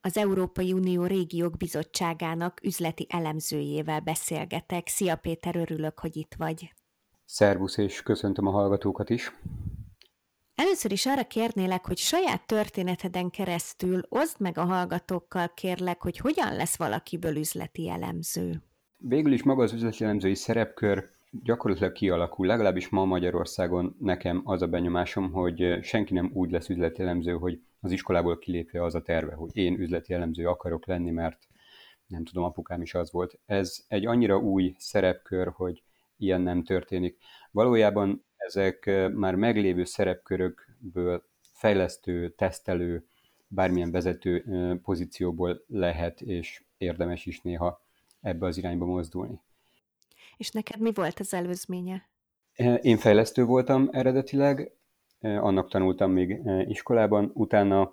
az Európai Unió Régiók Bizottságának üzleti elemzőjével beszélgetek. Szia Péter, örülök, hogy itt vagy. Szervusz, és köszöntöm a hallgatókat is. Először is arra kérnélek, hogy saját történeteden keresztül oszd meg a hallgatókkal, kérlek, hogy hogyan lesz valakiből üzleti elemző. Végül is maga az üzleti elemzői szerepkör gyakorlatilag kialakul, legalábbis ma Magyarországon nekem az a benyomásom, hogy senki nem úgy lesz üzleti elemző, hogy az iskolából kilépve az a terve, hogy én üzleti elemző akarok lenni, mert nem tudom, apukám is az volt. Ez egy annyira új szerepkör, hogy ilyen nem történik. Valójában ezek már meglévő szerepkörökből fejlesztő, tesztelő, bármilyen vezető pozícióból lehet, és érdemes is néha ebbe az irányba mozdulni. És neked mi volt az előzménye? Én fejlesztő voltam eredetileg, annak tanultam még iskolában, utána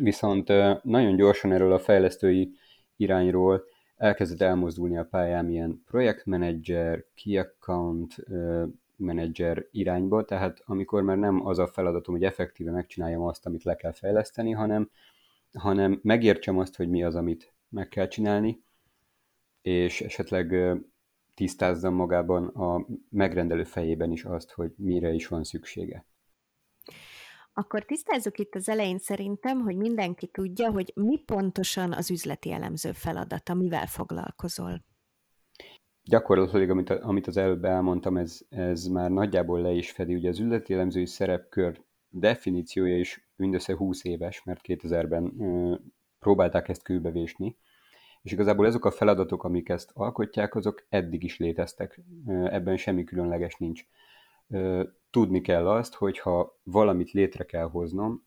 viszont nagyon gyorsan erről a fejlesztői irányról elkezdett elmozdulni a pályám ilyen projektmenedzser, key account menedzser irányba, tehát amikor már nem az a feladatom, hogy effektíve megcsináljam azt, amit le kell fejleszteni, hanem, hanem megértsem azt, hogy mi az, amit meg kell csinálni, és esetleg tisztázzam magában a megrendelő fejében is azt, hogy mire is van szüksége. Akkor tisztázzuk itt az elején szerintem, hogy mindenki tudja, hogy mi pontosan az üzleti elemző feladata, mivel foglalkozol. Gyakorlatilag, amit, amit az előbb elmondtam, ez, ez már nagyjából le is fedi. Ugye az üzleti elemzői szerepkör definíciója is mindössze 20 éves, mert 2000-ben ö, próbálták ezt kőbevésni, és igazából azok a feladatok, amik ezt alkotják, azok eddig is léteztek. Ebben semmi különleges nincs tudni kell azt, hogy ha valamit létre kell hoznom,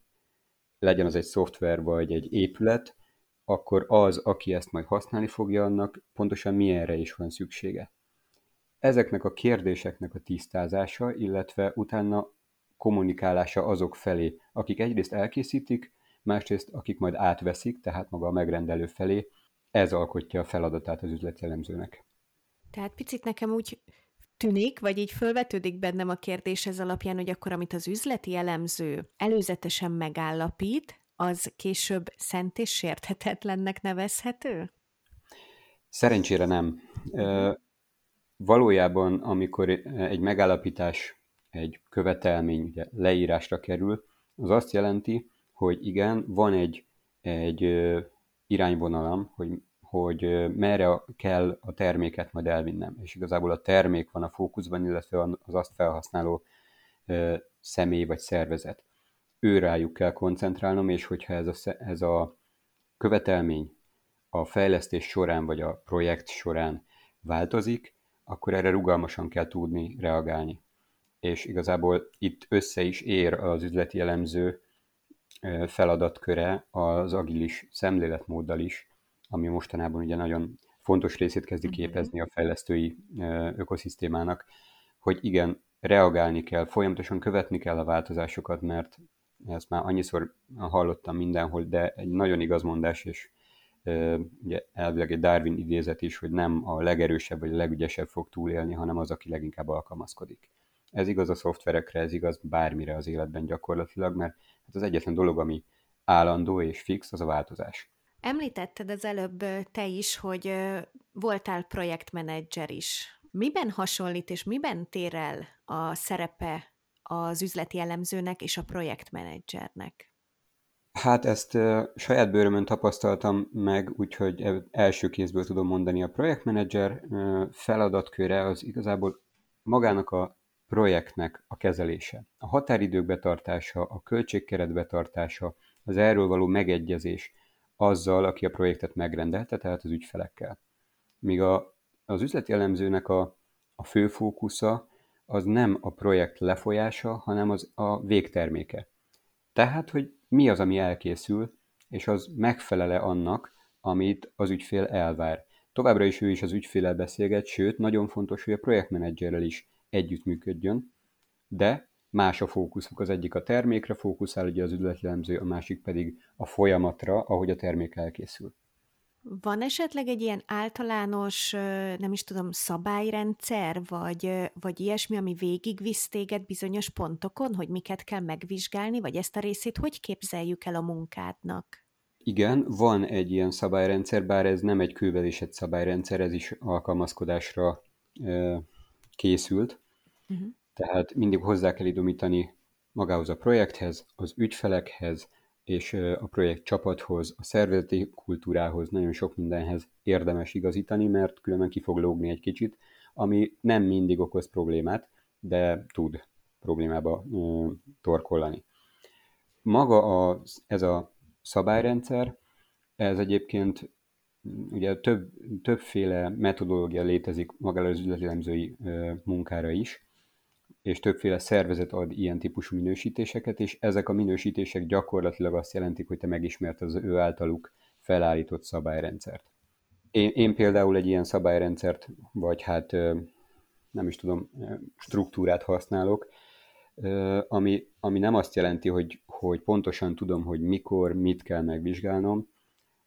legyen az egy szoftver vagy egy épület, akkor az, aki ezt majd használni fogja, annak pontosan milyenre is van szüksége. Ezeknek a kérdéseknek a tisztázása, illetve utána kommunikálása azok felé, akik egyrészt elkészítik, másrészt akik majd átveszik, tehát maga a megrendelő felé, ez alkotja a feladatát az üzletjelemzőnek. Tehát picit nekem úgy tűnik, vagy így fölvetődik bennem a kérdés ez alapján, hogy akkor amit az üzleti elemző előzetesen megállapít, az később szent és sérthetetlennek nevezhető? Szerencsére nem. Valójában, amikor egy megállapítás, egy követelmény ugye, leírásra kerül, az azt jelenti, hogy igen, van egy, egy irányvonalam, hogy hogy merre kell a terméket majd elvinnem. És igazából a termék van a fókuszban, illetve az azt felhasználó személy vagy szervezet. Ő rájuk kell koncentrálnom, és hogyha ez a, ez a követelmény a fejlesztés során vagy a projekt során változik, akkor erre rugalmasan kell tudni reagálni. És igazából itt össze is ér az üzleti elemző feladatköre az agilis szemléletmóddal is, ami mostanában ugye nagyon fontos részét kezdi mhm. képezni a fejlesztői ökoszisztémának, hogy igen, reagálni kell, folyamatosan követni kell a változásokat, mert ezt már annyiszor hallottam mindenhol, de egy nagyon igaz mondás, és ugye elvileg egy Darwin idézet is, hogy nem a legerősebb vagy a legügyesebb fog túlélni, hanem az, aki leginkább alkalmazkodik. Ez igaz a szoftverekre, ez igaz bármire az életben gyakorlatilag, mert hát az egyetlen dolog, ami állandó és fix, az a változás. Említetted az előbb te is, hogy voltál projektmenedzser is. Miben hasonlít és miben tér el a szerepe az üzleti elemzőnek és a projektmenedzsernek? Hát ezt saját bőrömön tapasztaltam meg, úgyhogy első kézből tudom mondani. A projektmenedzser feladatköre az igazából magának a projektnek a kezelése. A határidők betartása, a költségkeret betartása, az erről való megegyezés, azzal, aki a projektet megrendelte, tehát az ügyfelekkel. Míg a, az üzleti elemzőnek a, a fő fókusza az nem a projekt lefolyása, hanem az a végterméke. Tehát, hogy mi az, ami elkészül, és az megfelele annak, amit az ügyfél elvár. továbbra is ő is az ügyfélel beszélget, sőt, nagyon fontos, hogy a projektmenedzserrel is együttműködjön, de más a fókuszuk. Az egyik a termékre fókuszál, ugye az üzletjelemző, a másik pedig a folyamatra, ahogy a termék elkészül. Van esetleg egy ilyen általános, nem is tudom, szabályrendszer, vagy, vagy ilyesmi, ami végigvisz téged bizonyos pontokon, hogy miket kell megvizsgálni, vagy ezt a részét hogy képzeljük el a munkádnak? Igen, van egy ilyen szabályrendszer, bár ez nem egy kővelésett szabályrendszer, ez is alkalmazkodásra e, készült. Uh-huh. Tehát mindig hozzá kell idomítani magához a projekthez, az ügyfelekhez, és a projekt csapathoz, a szervezeti kultúrához, nagyon sok mindenhez érdemes igazítani, mert különben ki fog lógni egy kicsit, ami nem mindig okoz problémát, de tud problémába ö, torkollani. Maga a, ez a szabályrendszer, ez egyébként ugye több, többféle metodológia létezik magára az üzleti munkára is, és többféle szervezet ad ilyen típusú minősítéseket, és ezek a minősítések gyakorlatilag azt jelentik, hogy te megismerted az ő általuk felállított szabályrendszert. Én, én például egy ilyen szabályrendszert, vagy hát nem is tudom, struktúrát használok, ami, ami nem azt jelenti, hogy, hogy pontosan tudom, hogy mikor, mit kell megvizsgálnom,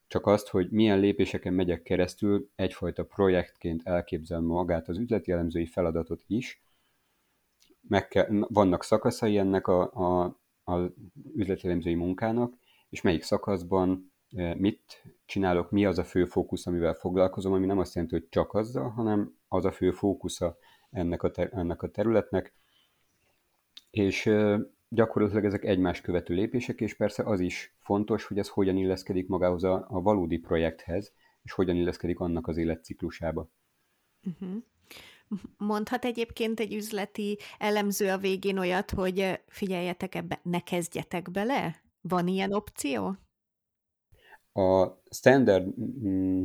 csak azt, hogy milyen lépéseken megyek keresztül, egyfajta projektként elképzelem magát az üzleti elemzői feladatot is, meg kell, vannak szakaszai ennek a, a, a üzletelemzői munkának, és melyik szakaszban e, mit csinálok, mi az a fő fókusz, amivel foglalkozom, ami nem azt jelenti, hogy csak azzal, hanem az a fő fókusza ennek a, ter- ennek a területnek, és e, gyakorlatilag ezek egymás követő lépések, és persze az is fontos, hogy ez hogyan illeszkedik magához a, a valódi projekthez, és hogyan illeszkedik annak az életciklusába. Uh-huh. Mondhat egyébként egy üzleti elemző a végén olyat, hogy figyeljetek ebbe, ne kezdjetek bele? Van ilyen opció? A standard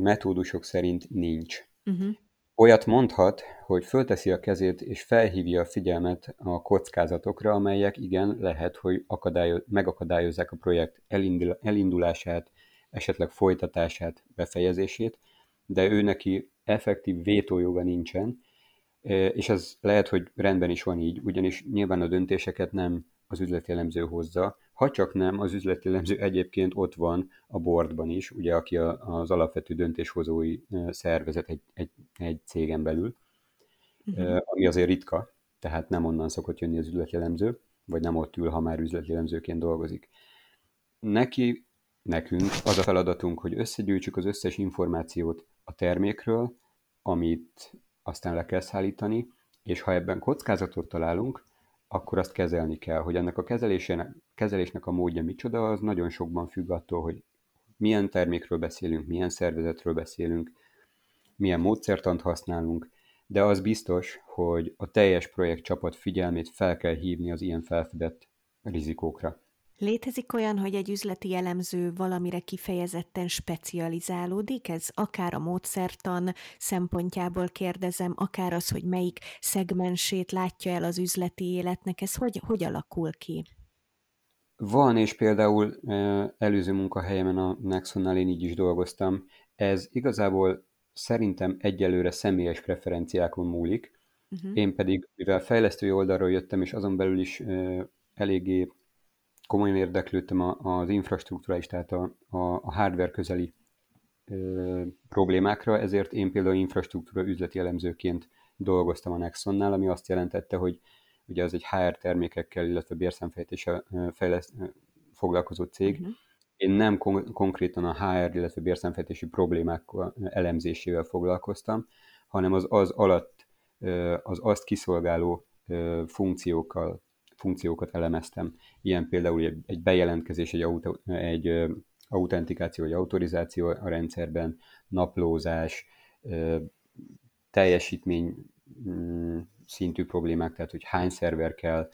metódusok szerint nincs. Uh-huh. Olyat mondhat, hogy fölteszi a kezét és felhívja a figyelmet a kockázatokra, amelyek igen, lehet, hogy akadályo- megakadályozzák a projekt elindul- elindulását, esetleg folytatását, befejezését, de ő neki effektív vétójoga nincsen, és ez lehet, hogy rendben is van így, ugyanis nyilván a döntéseket nem az üzleti elemző hozza, ha csak nem, az üzleti elemző egyébként ott van a boardban is, ugye, aki a, az alapvető döntéshozói szervezet egy, egy, egy cégen belül, uh-huh. ami azért ritka, tehát nem onnan szokott jönni az üzleti elemző, vagy nem ott ül, ha már üzleti elemzőként dolgozik. Neki, nekünk az a feladatunk, hogy összegyűjtsük az összes információt a termékről, amit aztán le kell szállítani, és ha ebben kockázatot találunk, akkor azt kezelni kell. Hogy ennek a kezelésének, kezelésnek a módja micsoda, az nagyon sokban függ attól, hogy milyen termékről beszélünk, milyen szervezetről beszélünk, milyen módszertant használunk, de az biztos, hogy a teljes projekt csapat figyelmét fel kell hívni az ilyen felfedett rizikókra. Létezik olyan, hogy egy üzleti elemző valamire kifejezetten specializálódik? Ez akár a módszertan szempontjából kérdezem, akár az, hogy melyik szegmensét látja el az üzleti életnek, ez hogy, hogy alakul ki? Van, és például előző munkahelyemen a Nexonnál én így is dolgoztam. Ez igazából szerintem egyelőre személyes preferenciákon múlik. Uh-huh. Én pedig, mivel fejlesztői oldalról jöttem, és azon belül is eléggé komolyan érdeklődtem az infrastruktúrális, tehát a, a, a hardware közeli ö, problémákra, ezért én például infrastruktúra üzleti elemzőként dolgoztam a Nexonnál, ami azt jelentette, hogy ugye az egy HR termékekkel, illetve bérszámfejtéssel fejleszt, foglalkozó cég. Uh-huh. Én nem kon- konkrétan a HR, illetve bérszámfejtési problémák elemzésével foglalkoztam, hanem az az alatt, az azt kiszolgáló funkciókkal funkciókat elemeztem. Ilyen például egy bejelentkezés, egy, auto, egy autentikáció vagy autorizáció a rendszerben, naplózás, teljesítmény mm, szintű problémák, tehát hogy hány szerver kell,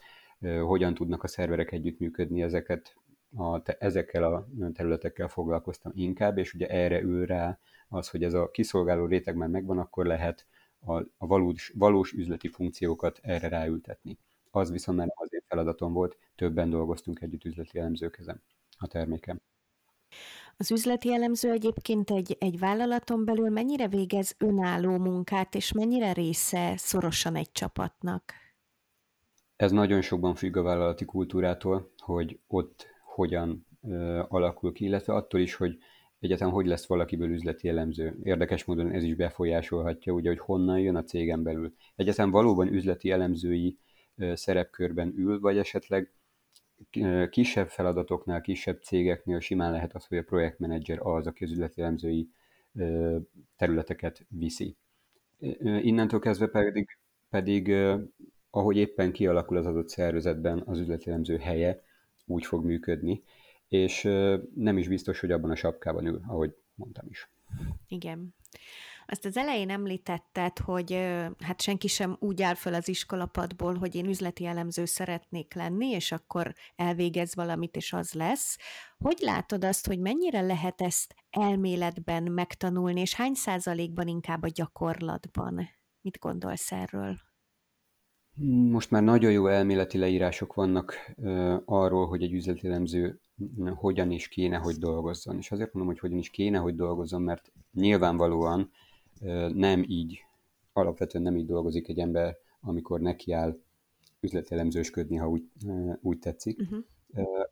hogyan tudnak a szerverek együttműködni, ezeket a, ezekkel a területekkel foglalkoztam inkább, és ugye erre ül rá az, hogy ez a kiszolgáló réteg már megvan, akkor lehet a, a valós, valós üzleti funkciókat erre ráültetni. Az viszont nem az én feladatom volt, többen dolgoztunk együtt üzleti elemzők ezen a terméken. Az üzleti elemző egyébként egy, egy vállalaton belül mennyire végez önálló munkát, és mennyire része szorosan egy csapatnak? Ez nagyon sokban függ a vállalati kultúrától, hogy ott hogyan ö, alakul ki, illetve attól is, hogy egyáltalán hogy lesz valakiből üzleti elemző. Érdekes módon ez is befolyásolhatja, ugye, hogy honnan jön a cégen belül. Egyáltalán valóban üzleti elemzői szerepkörben ül, vagy esetleg kisebb feladatoknál, kisebb cégeknél simán lehet az, hogy a projektmenedzser az, aki az üzleti területeket viszi. Innentől kezdve pedig, pedig ahogy éppen kialakul az adott szervezetben az üzleti elemző helye, úgy fog működni, és nem is biztos, hogy abban a sapkában ül, ahogy mondtam is. Igen. Azt az elején említetted, hogy hát senki sem úgy áll föl az iskolapadból, hogy én üzleti elemző szeretnék lenni, és akkor elvégez valamit, és az lesz. Hogy látod azt, hogy mennyire lehet ezt elméletben megtanulni, és hány százalékban inkább a gyakorlatban? Mit gondolsz erről? Most már nagyon jó elméleti leírások vannak arról, hogy egy üzleti elemző hogyan is kéne, hogy dolgozzon. És azért mondom, hogy hogyan is kéne, hogy dolgozzon, mert nyilvánvalóan nem így, alapvetően nem így dolgozik egy ember, amikor nekiáll üzletelemzősködni, ha úgy, úgy tetszik. Uh-huh.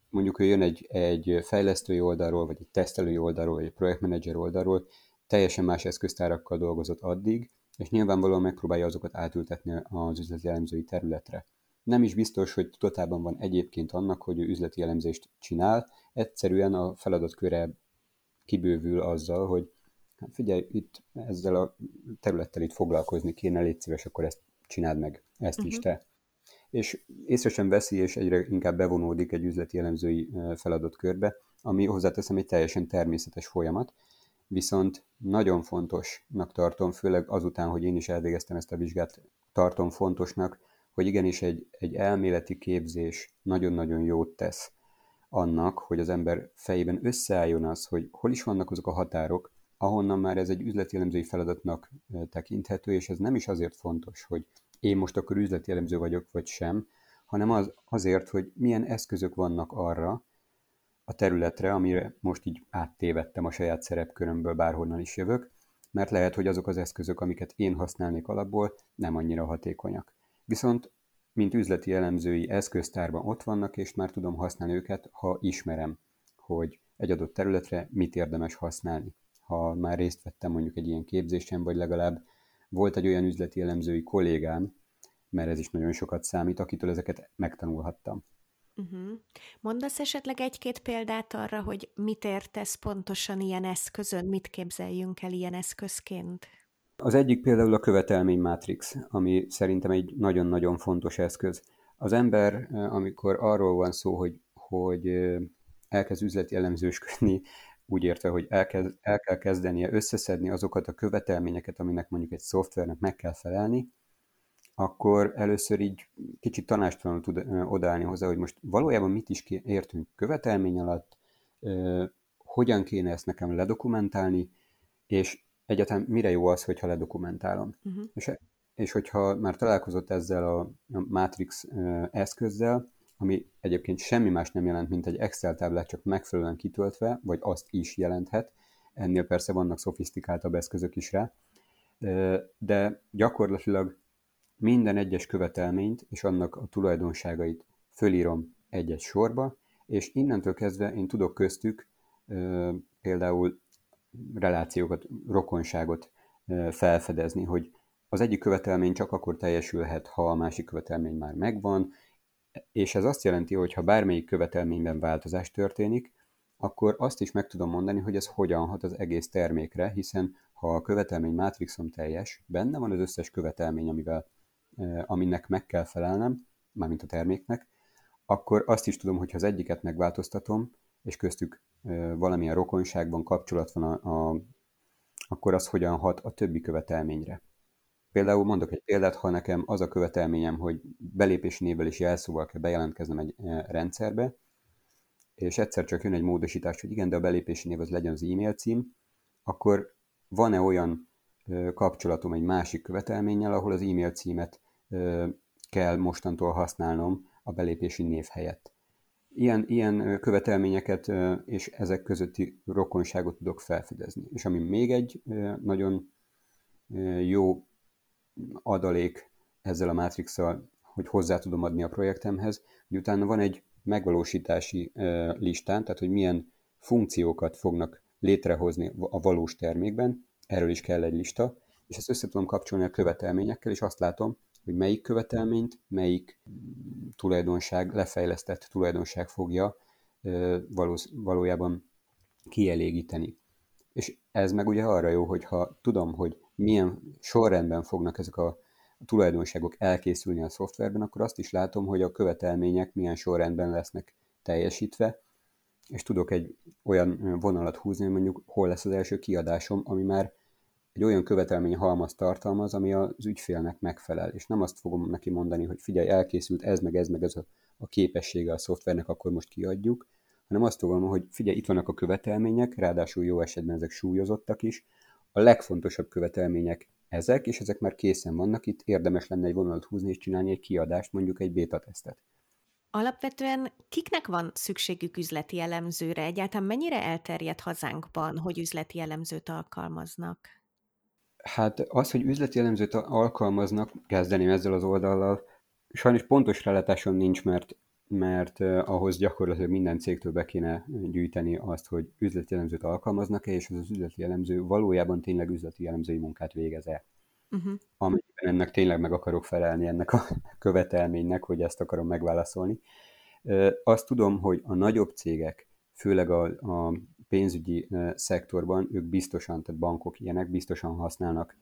Mondjuk, hogy jön egy, egy fejlesztői oldalról, vagy egy tesztelői oldalról, vagy egy projektmenedzser oldalról, teljesen más eszköztárakkal dolgozott addig, és nyilvánvalóan megpróbálja azokat átültetni az üzleti elemzői területre. Nem is biztos, hogy tudatában van egyébként annak, hogy ő üzleti elemzést csinál, egyszerűen a feladatköre kibővül azzal, hogy hát figyelj, itt ezzel a területtel itt foglalkozni kéne, légy szíves, akkor ezt csináld meg, ezt uh-huh. is mhm. te. És észre sem veszi, és egyre inkább bevonódik egy üzleti elemzői feladatkörbe, ami hozzáteszem egy teljesen természetes folyamat, viszont nagyon fontosnak tartom, főleg azután, hogy én is elvégeztem ezt a vizsgát, tartom fontosnak, hogy igenis egy, egy elméleti képzés nagyon-nagyon jót tesz annak, hogy az ember fejében összeálljon az, hogy hol is vannak azok a határok, ahonnan már ez egy üzleti elemzői feladatnak tekinthető, és ez nem is azért fontos, hogy én most akkor üzleti elemző vagyok, vagy sem, hanem az, azért, hogy milyen eszközök vannak arra a területre, amire most így áttévettem a saját szerepkörömből, bárhonnan is jövök, mert lehet, hogy azok az eszközök, amiket én használnék alapból, nem annyira hatékonyak. Viszont, mint üzleti elemzői eszköztárban ott vannak, és már tudom használni őket, ha ismerem, hogy egy adott területre mit érdemes használni ha már részt vettem mondjuk egy ilyen képzésen, vagy legalább volt egy olyan üzleti elemzői kollégám, mert ez is nagyon sokat számít, akitől ezeket megtanulhattam. Uh-huh. Mondasz esetleg egy-két példát arra, hogy mit értesz pontosan ilyen eszközön, mit képzeljünk el ilyen eszközként? Az egyik például a követelmény matrix, ami szerintem egy nagyon-nagyon fontos eszköz. Az ember, amikor arról van szó, hogy, hogy elkezd üzleti elemzősködni, úgy értve, hogy el kell, el kell kezdenie összeszedni azokat a követelményeket, aminek mondjuk egy szoftvernek meg kell felelni, akkor először így kicsit tanástalanul tud odállni hozzá, hogy most valójában mit is értünk követelmény alatt, hogyan kéne ezt nekem ledokumentálni, és egyáltalán mire jó az, hogyha ledokumentálom. Uh-huh. És, és hogyha már találkozott ezzel a, a Matrix eszközzel, ami egyébként semmi más nem jelent, mint egy Excel táblát csak megfelelően kitöltve, vagy azt is jelenthet. Ennél persze vannak szofisztikáltabb eszközök is rá, de gyakorlatilag minden egyes követelményt és annak a tulajdonságait fölírom egy-egy sorba, és innentől kezdve én tudok köztük például relációkat, rokonságot felfedezni, hogy az egyik követelmény csak akkor teljesülhet, ha a másik követelmény már megvan, és ez azt jelenti, hogy ha bármelyik követelményben változás történik, akkor azt is meg tudom mondani, hogy ez hogyan hat az egész termékre, hiszen ha a követelmény mátrixom teljes, benne van az összes követelmény, amivel, aminek meg kell felelnem, mármint a terméknek, akkor azt is tudom, hogy ha az egyiket megváltoztatom, és köztük valamilyen rokonságban kapcsolat van, a, a, akkor az hogyan hat a többi követelményre. Például mondok egy példát, ha nekem az a követelményem, hogy belépési névvel és jelszóval kell bejelentkeznem egy e, rendszerbe, és egyszer csak jön egy módosítás, hogy igen, de a belépési név az legyen az e-mail cím, akkor van-e olyan kapcsolatom egy másik követelménnyel, ahol az e-mail címet kell mostantól használnom a belépési név helyett. ilyen, ilyen követelményeket és ezek közötti rokonságot tudok felfedezni. És ami még egy nagyon jó adalék ezzel a matrix hogy hozzá tudom adni a projektemhez, hogy utána van egy megvalósítási listán, tehát hogy milyen funkciókat fognak létrehozni a valós termékben, erről is kell egy lista, és ezt össze tudom kapcsolni a követelményekkel, és azt látom, hogy melyik követelményt, melyik tulajdonság, lefejlesztett tulajdonság fogja valós, valójában kielégíteni. És ez meg ugye arra jó, hogyha tudom, hogy milyen sorrendben fognak ezek a tulajdonságok elkészülni a szoftverben, akkor azt is látom, hogy a követelmények milyen sorrendben lesznek teljesítve, és tudok egy olyan vonalat húzni, hogy mondjuk hol lesz az első kiadásom, ami már egy olyan követelmény halmaz tartalmaz, ami az ügyfélnek megfelel, és nem azt fogom neki mondani, hogy figyelj, elkészült ez, meg ez, meg ez a, a képessége a szoftvernek, akkor most kiadjuk, hanem azt fogom, hogy figyelj, itt vannak a követelmények, ráadásul jó esetben ezek súlyozottak is, a legfontosabb követelmények ezek, és ezek már készen vannak, itt érdemes lenne egy vonalat húzni és csinálni egy kiadást, mondjuk egy beta tesztet. Alapvetően kiknek van szükségük üzleti elemzőre? Egyáltalán mennyire elterjedt hazánkban, hogy üzleti elemzőt alkalmaznak? Hát az, hogy üzleti elemzőt alkalmaznak, kezdeném ezzel az oldallal, sajnos pontos rálátásom nincs, mert, mert ahhoz gyakorlatilag minden cégtől be kéne gyűjteni azt, hogy üzleti elemzőt alkalmaznak-e, és az, az üzleti elemző valójában tényleg üzleti elemzői munkát végez-e. Uh-huh. Amennyiben ennek tényleg meg akarok felelni ennek a követelménynek, hogy ezt akarom megválaszolni. Azt tudom, hogy a nagyobb cégek, főleg a, a pénzügyi szektorban ők biztosan, tehát bankok ilyenek, biztosan használnak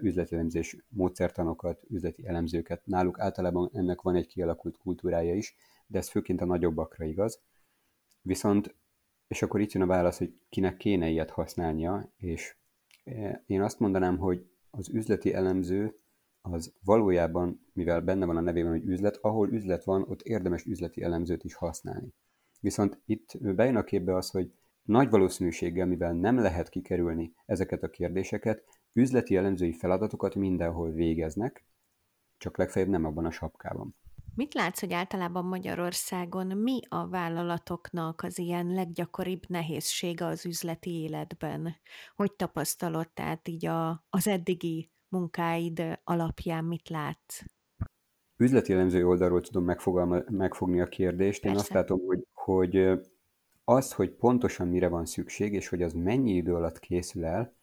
üzleti elemzés módszertanokat, üzleti elemzőket. Náluk általában ennek van egy kialakult kultúrája is, de ez főként a nagyobbakra igaz. Viszont, és akkor itt jön a válasz, hogy kinek kéne ilyet használnia, és én azt mondanám, hogy az üzleti elemző az valójában, mivel benne van a nevében, hogy üzlet, ahol üzlet van, ott érdemes üzleti elemzőt is használni. Viszont itt bejön a képbe az, hogy nagy valószínűséggel, mivel nem lehet kikerülni ezeket a kérdéseket, üzleti elemzői feladatokat mindenhol végeznek, csak legfeljebb nem abban a sapkában. Mit látsz, hogy általában Magyarországon mi a vállalatoknak az ilyen leggyakoribb nehézsége az üzleti életben? Hogy tapasztalod, tehát így a, az eddigi munkáid alapján mit látsz? Üzleti elemzői oldalról tudom megfogni a kérdést. Persze. Én azt látom, hogy, hogy az, hogy pontosan mire van szükség, és hogy az mennyi idő alatt készül el,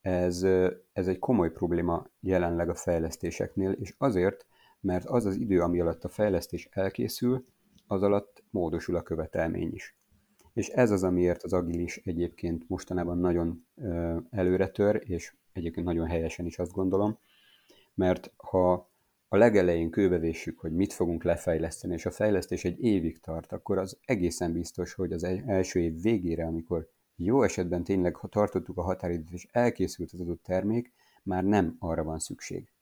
ez, ez egy komoly probléma jelenleg a fejlesztéseknél, és azért, mert az az idő, ami alatt a fejlesztés elkészül, az alatt módosul a követelmény is. És ez az, amiért az agilis egyébként mostanában nagyon előre tör, és egyébként nagyon helyesen is azt gondolom, mert ha a legelején kőbevésük, hogy mit fogunk lefejleszteni, és a fejlesztés egy évig tart, akkor az egészen biztos, hogy az első év végére, amikor jó esetben tényleg ha tartottuk a határidőt, és elkészült az adott termék, már nem arra van szükség.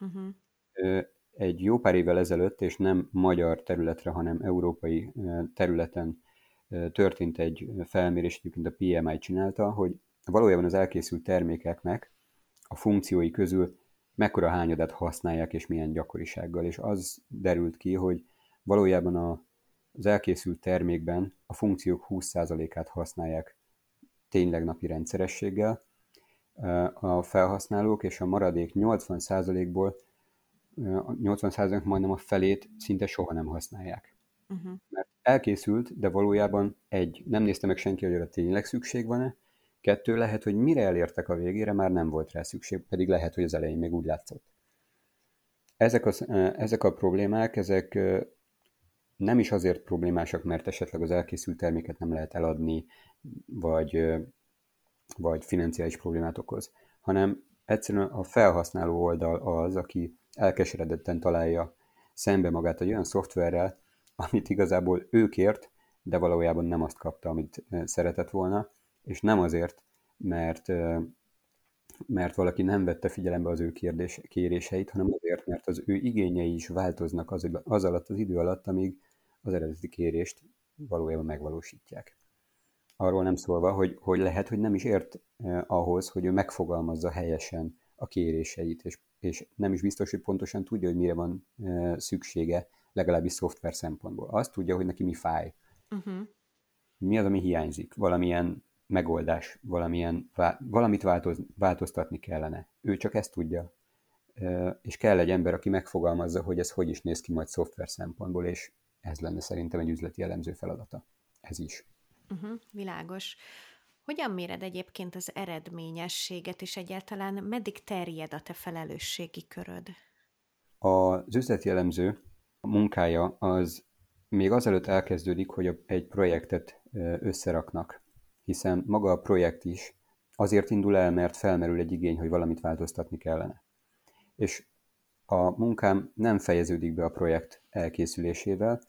Uh-huh. Egy jó pár évvel ezelőtt, és nem magyar területre, hanem európai területen történt egy felmérés, egyébként a PMI csinálta, hogy valójában az elkészült termékeknek a funkciói közül mekkora hányadat használják és milyen gyakorisággal. És az derült ki, hogy valójában a, az elkészült termékben a funkciók 20%-át használják tényleg napi rendszerességgel a felhasználók, és a maradék 80%-ból 80% majdnem a felét szinte soha nem használják. Uh-huh. Mert elkészült, de valójában egy, nem nézte meg senki, hogy arra tényleg szükség van-e, Kettő lehet, hogy mire elértek a végére, már nem volt rá szükség, pedig lehet, hogy az elején még úgy látszott. Ezek, az, ezek a problémák, ezek nem is azért problémásak, mert esetleg az elkészült terméket nem lehet eladni, vagy, vagy financiális problémát okoz, hanem egyszerűen a felhasználó oldal az, aki elkeseredetten találja szembe magát egy olyan szoftverrel, amit igazából ő kért, de valójában nem azt kapta, amit szeretett volna, és nem azért, mert, mert valaki nem vette figyelembe az ő kérdés, kéréseit, hanem azért, mert az ő igényei is változnak az, az alatt az idő alatt, amíg az eredeti kérést valójában megvalósítják. Arról nem szólva, hogy, hogy lehet, hogy nem is ért eh, ahhoz, hogy ő megfogalmazza helyesen a kéréseit, és, és nem is biztos, hogy pontosan tudja, hogy mire van eh, szüksége legalábbis szoftver szempontból. Azt tudja, hogy neki mi fáj. Uh-huh. Mi az, ami hiányzik. Valamilyen megoldás, valamilyen, valamit változ, változtatni kellene. Ő csak ezt tudja. És kell egy ember, aki megfogalmazza, hogy ez hogy is néz ki majd szoftver szempontból, és ez lenne szerintem egy üzleti elemző feladata. Ez is. Uh-huh, világos. Hogyan méred egyébként az eredményességet, és egyáltalán meddig terjed a te felelősségi köröd? Az üzleti elemző munkája az még azelőtt elkezdődik, hogy egy projektet összeraknak, hiszen maga a projekt is azért indul el, mert felmerül egy igény, hogy valamit változtatni kellene. És a munkám nem fejeződik be a projekt elkészülésével,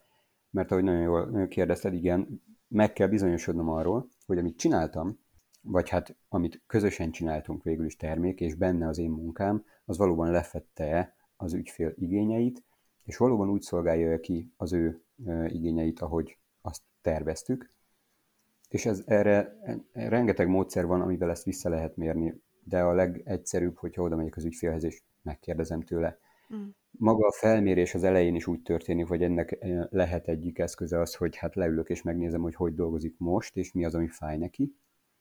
mert ahogy nagyon jól kérdezted, igen, meg kell bizonyosodnom arról, hogy amit csináltam, vagy hát amit közösen csináltunk végül is termék, és benne az én munkám, az valóban lefette az ügyfél igényeit, és valóban úgy szolgálja ki az ő igényeit, ahogy azt terveztük. És ez erre rengeteg módszer van, amivel ezt vissza lehet mérni, de a legegyszerűbb, hogyha oda megyek az ügyfélhez, és megkérdezem tőle. Mm. Maga a felmérés az elején is úgy történik, hogy ennek lehet egyik eszköze az, hogy hát leülök és megnézem, hogy hogy dolgozik most, és mi az, ami fáj neki.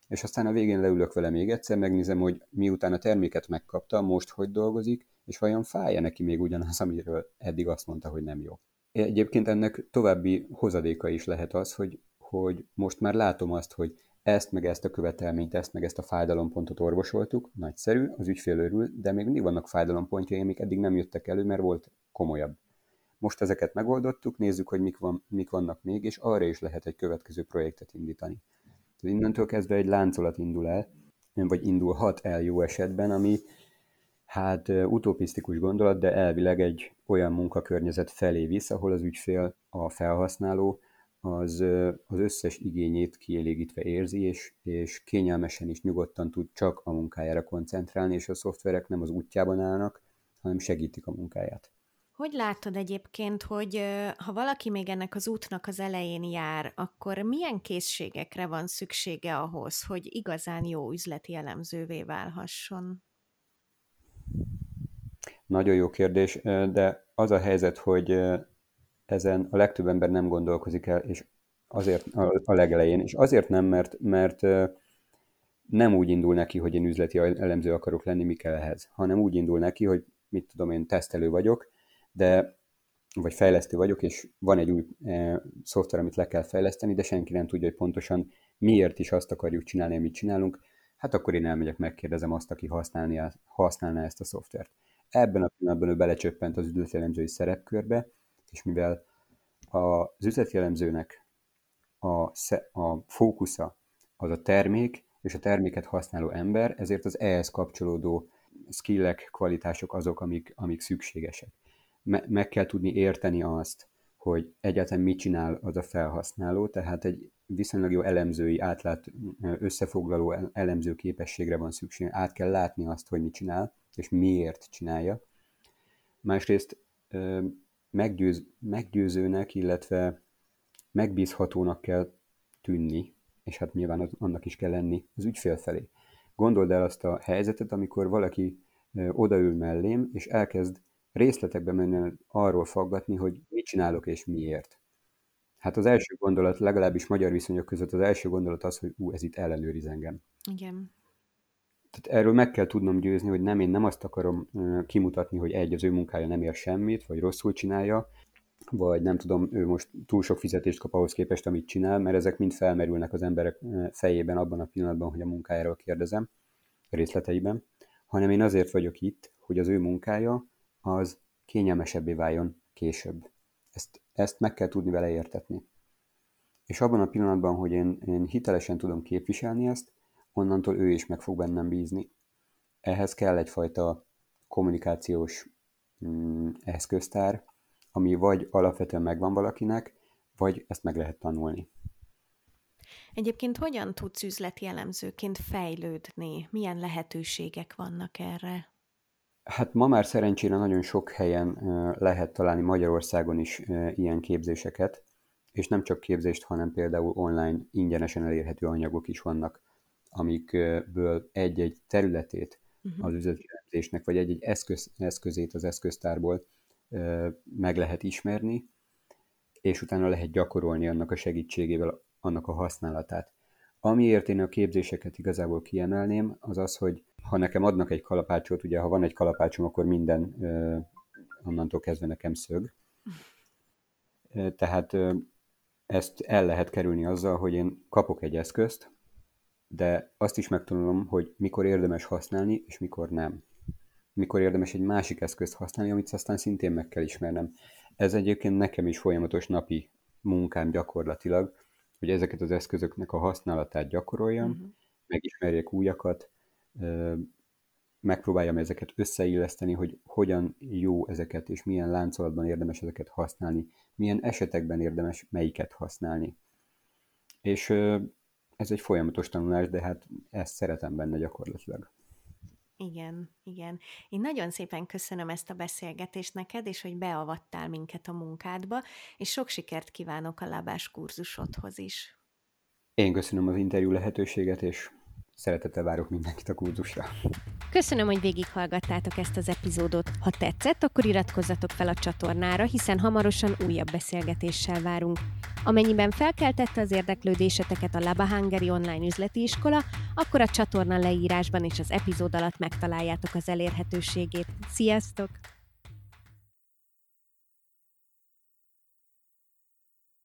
És aztán a végén leülök vele még egyszer, megnézem, hogy miután a terméket megkapta, most hogy dolgozik, és vajon fáj neki még ugyanaz, amiről eddig azt mondta, hogy nem jó. Egyébként ennek további hozadéka is lehet az, hogy, hogy most már látom azt, hogy ezt, meg ezt a követelményt, ezt, meg ezt a fájdalompontot orvosoltuk, nagyszerű, az ügyfél örül, de még mindig vannak fájdalompontjai, amik eddig nem jöttek elő, mert volt komolyabb. Most ezeket megoldottuk, nézzük, hogy mik, van, mik vannak még, és arra is lehet egy következő projektet indítani. Tehát innentől kezdve egy láncolat indul el, vagy indulhat el jó esetben, ami hát utopisztikus gondolat, de elvileg egy olyan munkakörnyezet felé visz, ahol az ügyfél, a felhasználó az, az összes igényét kielégítve érzi, és, és kényelmesen is nyugodtan tud csak a munkájára koncentrálni, és a szoftverek nem az útjában állnak, hanem segítik a munkáját. Hogy látod egyébként, hogy ha valaki még ennek az útnak az elején jár, akkor milyen készségekre van szüksége ahhoz, hogy igazán jó üzleti elemzővé válhasson? Nagyon jó kérdés, de az a helyzet, hogy ezen a legtöbb ember nem gondolkozik el, és azért a legelején, és azért nem, mert, mert nem úgy indul neki, hogy én üzleti elemző akarok lenni, mi kell ehhez, hanem úgy indul neki, hogy mit tudom én, tesztelő vagyok, de vagy fejlesztő vagyok, és van egy új e, szoftver, amit le kell fejleszteni, de senki nem tudja, hogy pontosan miért is azt akarjuk csinálni, amit csinálunk, hát akkor én elmegyek, megkérdezem azt, aki használná ezt a szoftvert. Ebben a pillanatban ő belecsöppent az üzleti szerepkörbe, és mivel az üzleti elemzőnek a, a fókusza az a termék, és a terméket használó ember, ezért az ehhez kapcsolódó skillek, kvalitások azok, amik, amik szükségesek. Me- meg kell tudni érteni azt, hogy egyáltalán mit csinál az a felhasználó, tehát egy viszonylag jó elemzői, átlát, összefoglaló elemző képességre van szükség. Át kell látni azt, hogy mit csinál, és miért csinálja. Másrészt meggyőz, meggyőzőnek, illetve megbízhatónak kell tűnni, és hát nyilván az, annak is kell lenni az ügyfél felé. Gondold el azt a helyzetet, amikor valaki odaül mellém, és elkezd részletekbe menni arról faggatni, hogy mit csinálok és miért. Hát az első gondolat, legalábbis magyar viszonyok között az első gondolat az, hogy ú, ez itt ellenőriz engem. Igen. Tehát erről meg kell tudnom győzni, hogy nem, én nem azt akarom kimutatni, hogy egy, az ő munkája nem ér semmit, vagy rosszul csinálja, vagy nem tudom, ő most túl sok fizetést kap ahhoz képest, amit csinál, mert ezek mind felmerülnek az emberek fejében abban a pillanatban, hogy a munkájáról kérdezem, részleteiben, hanem én azért vagyok itt, hogy az ő munkája az kényelmesebbé váljon később. Ezt, ezt meg kell tudni vele értetni. És abban a pillanatban, hogy én, én hitelesen tudom képviselni ezt, onnantól ő is meg fog bennem bízni. Ehhez kell egyfajta kommunikációs mm, eszköztár, ami vagy alapvetően megvan valakinek, vagy ezt meg lehet tanulni. Egyébként hogyan tudsz üzleti elemzőként fejlődni? Milyen lehetőségek vannak erre? Hát ma már szerencsére nagyon sok helyen lehet találni Magyarországon is ilyen képzéseket, és nem csak képzést, hanem például online ingyenesen elérhető anyagok is vannak amikből egy-egy területét uh-huh. az üzletelésnek, vagy egy-egy eszköz, eszközét az eszköztárból meg lehet ismerni, és utána lehet gyakorolni annak a segítségével annak a használatát. Amiért én a képzéseket igazából kiemelném, az az, hogy ha nekem adnak egy kalapácsot, ugye ha van egy kalapácsom, akkor minden onnantól kezdve nekem szög. Tehát ezt el lehet kerülni azzal, hogy én kapok egy eszközt, de azt is megtanulom, hogy mikor érdemes használni, és mikor nem. Mikor érdemes egy másik eszközt használni, amit aztán szintén meg kell ismernem. Ez egyébként nekem is folyamatos napi munkám gyakorlatilag, hogy ezeket az eszközöknek a használatát gyakoroljam, uh-huh. megismerjek újakat, megpróbáljam ezeket összeilleszteni, hogy hogyan jó ezeket, és milyen láncolatban érdemes ezeket használni, milyen esetekben érdemes melyiket használni. És ez egy folyamatos tanulás, de hát ezt szeretem benne gyakorlatilag. Igen, igen. Én nagyon szépen köszönöm ezt a beszélgetést neked, és hogy beavattál minket a munkádba, és sok sikert kívánok a lábás kurzusodhoz is. Én köszönöm az interjú lehetőséget, és Szeretettel várok mindenkit a kurzusra. Köszönöm, hogy végighallgattátok ezt az epizódot. Ha tetszett, akkor iratkozzatok fel a csatornára, hiszen hamarosan újabb beszélgetéssel várunk. Amennyiben felkeltette az érdeklődéseteket a Laba online üzleti iskola, akkor a csatorna leírásban és az epizód alatt megtaláljátok az elérhetőségét. Sziasztok!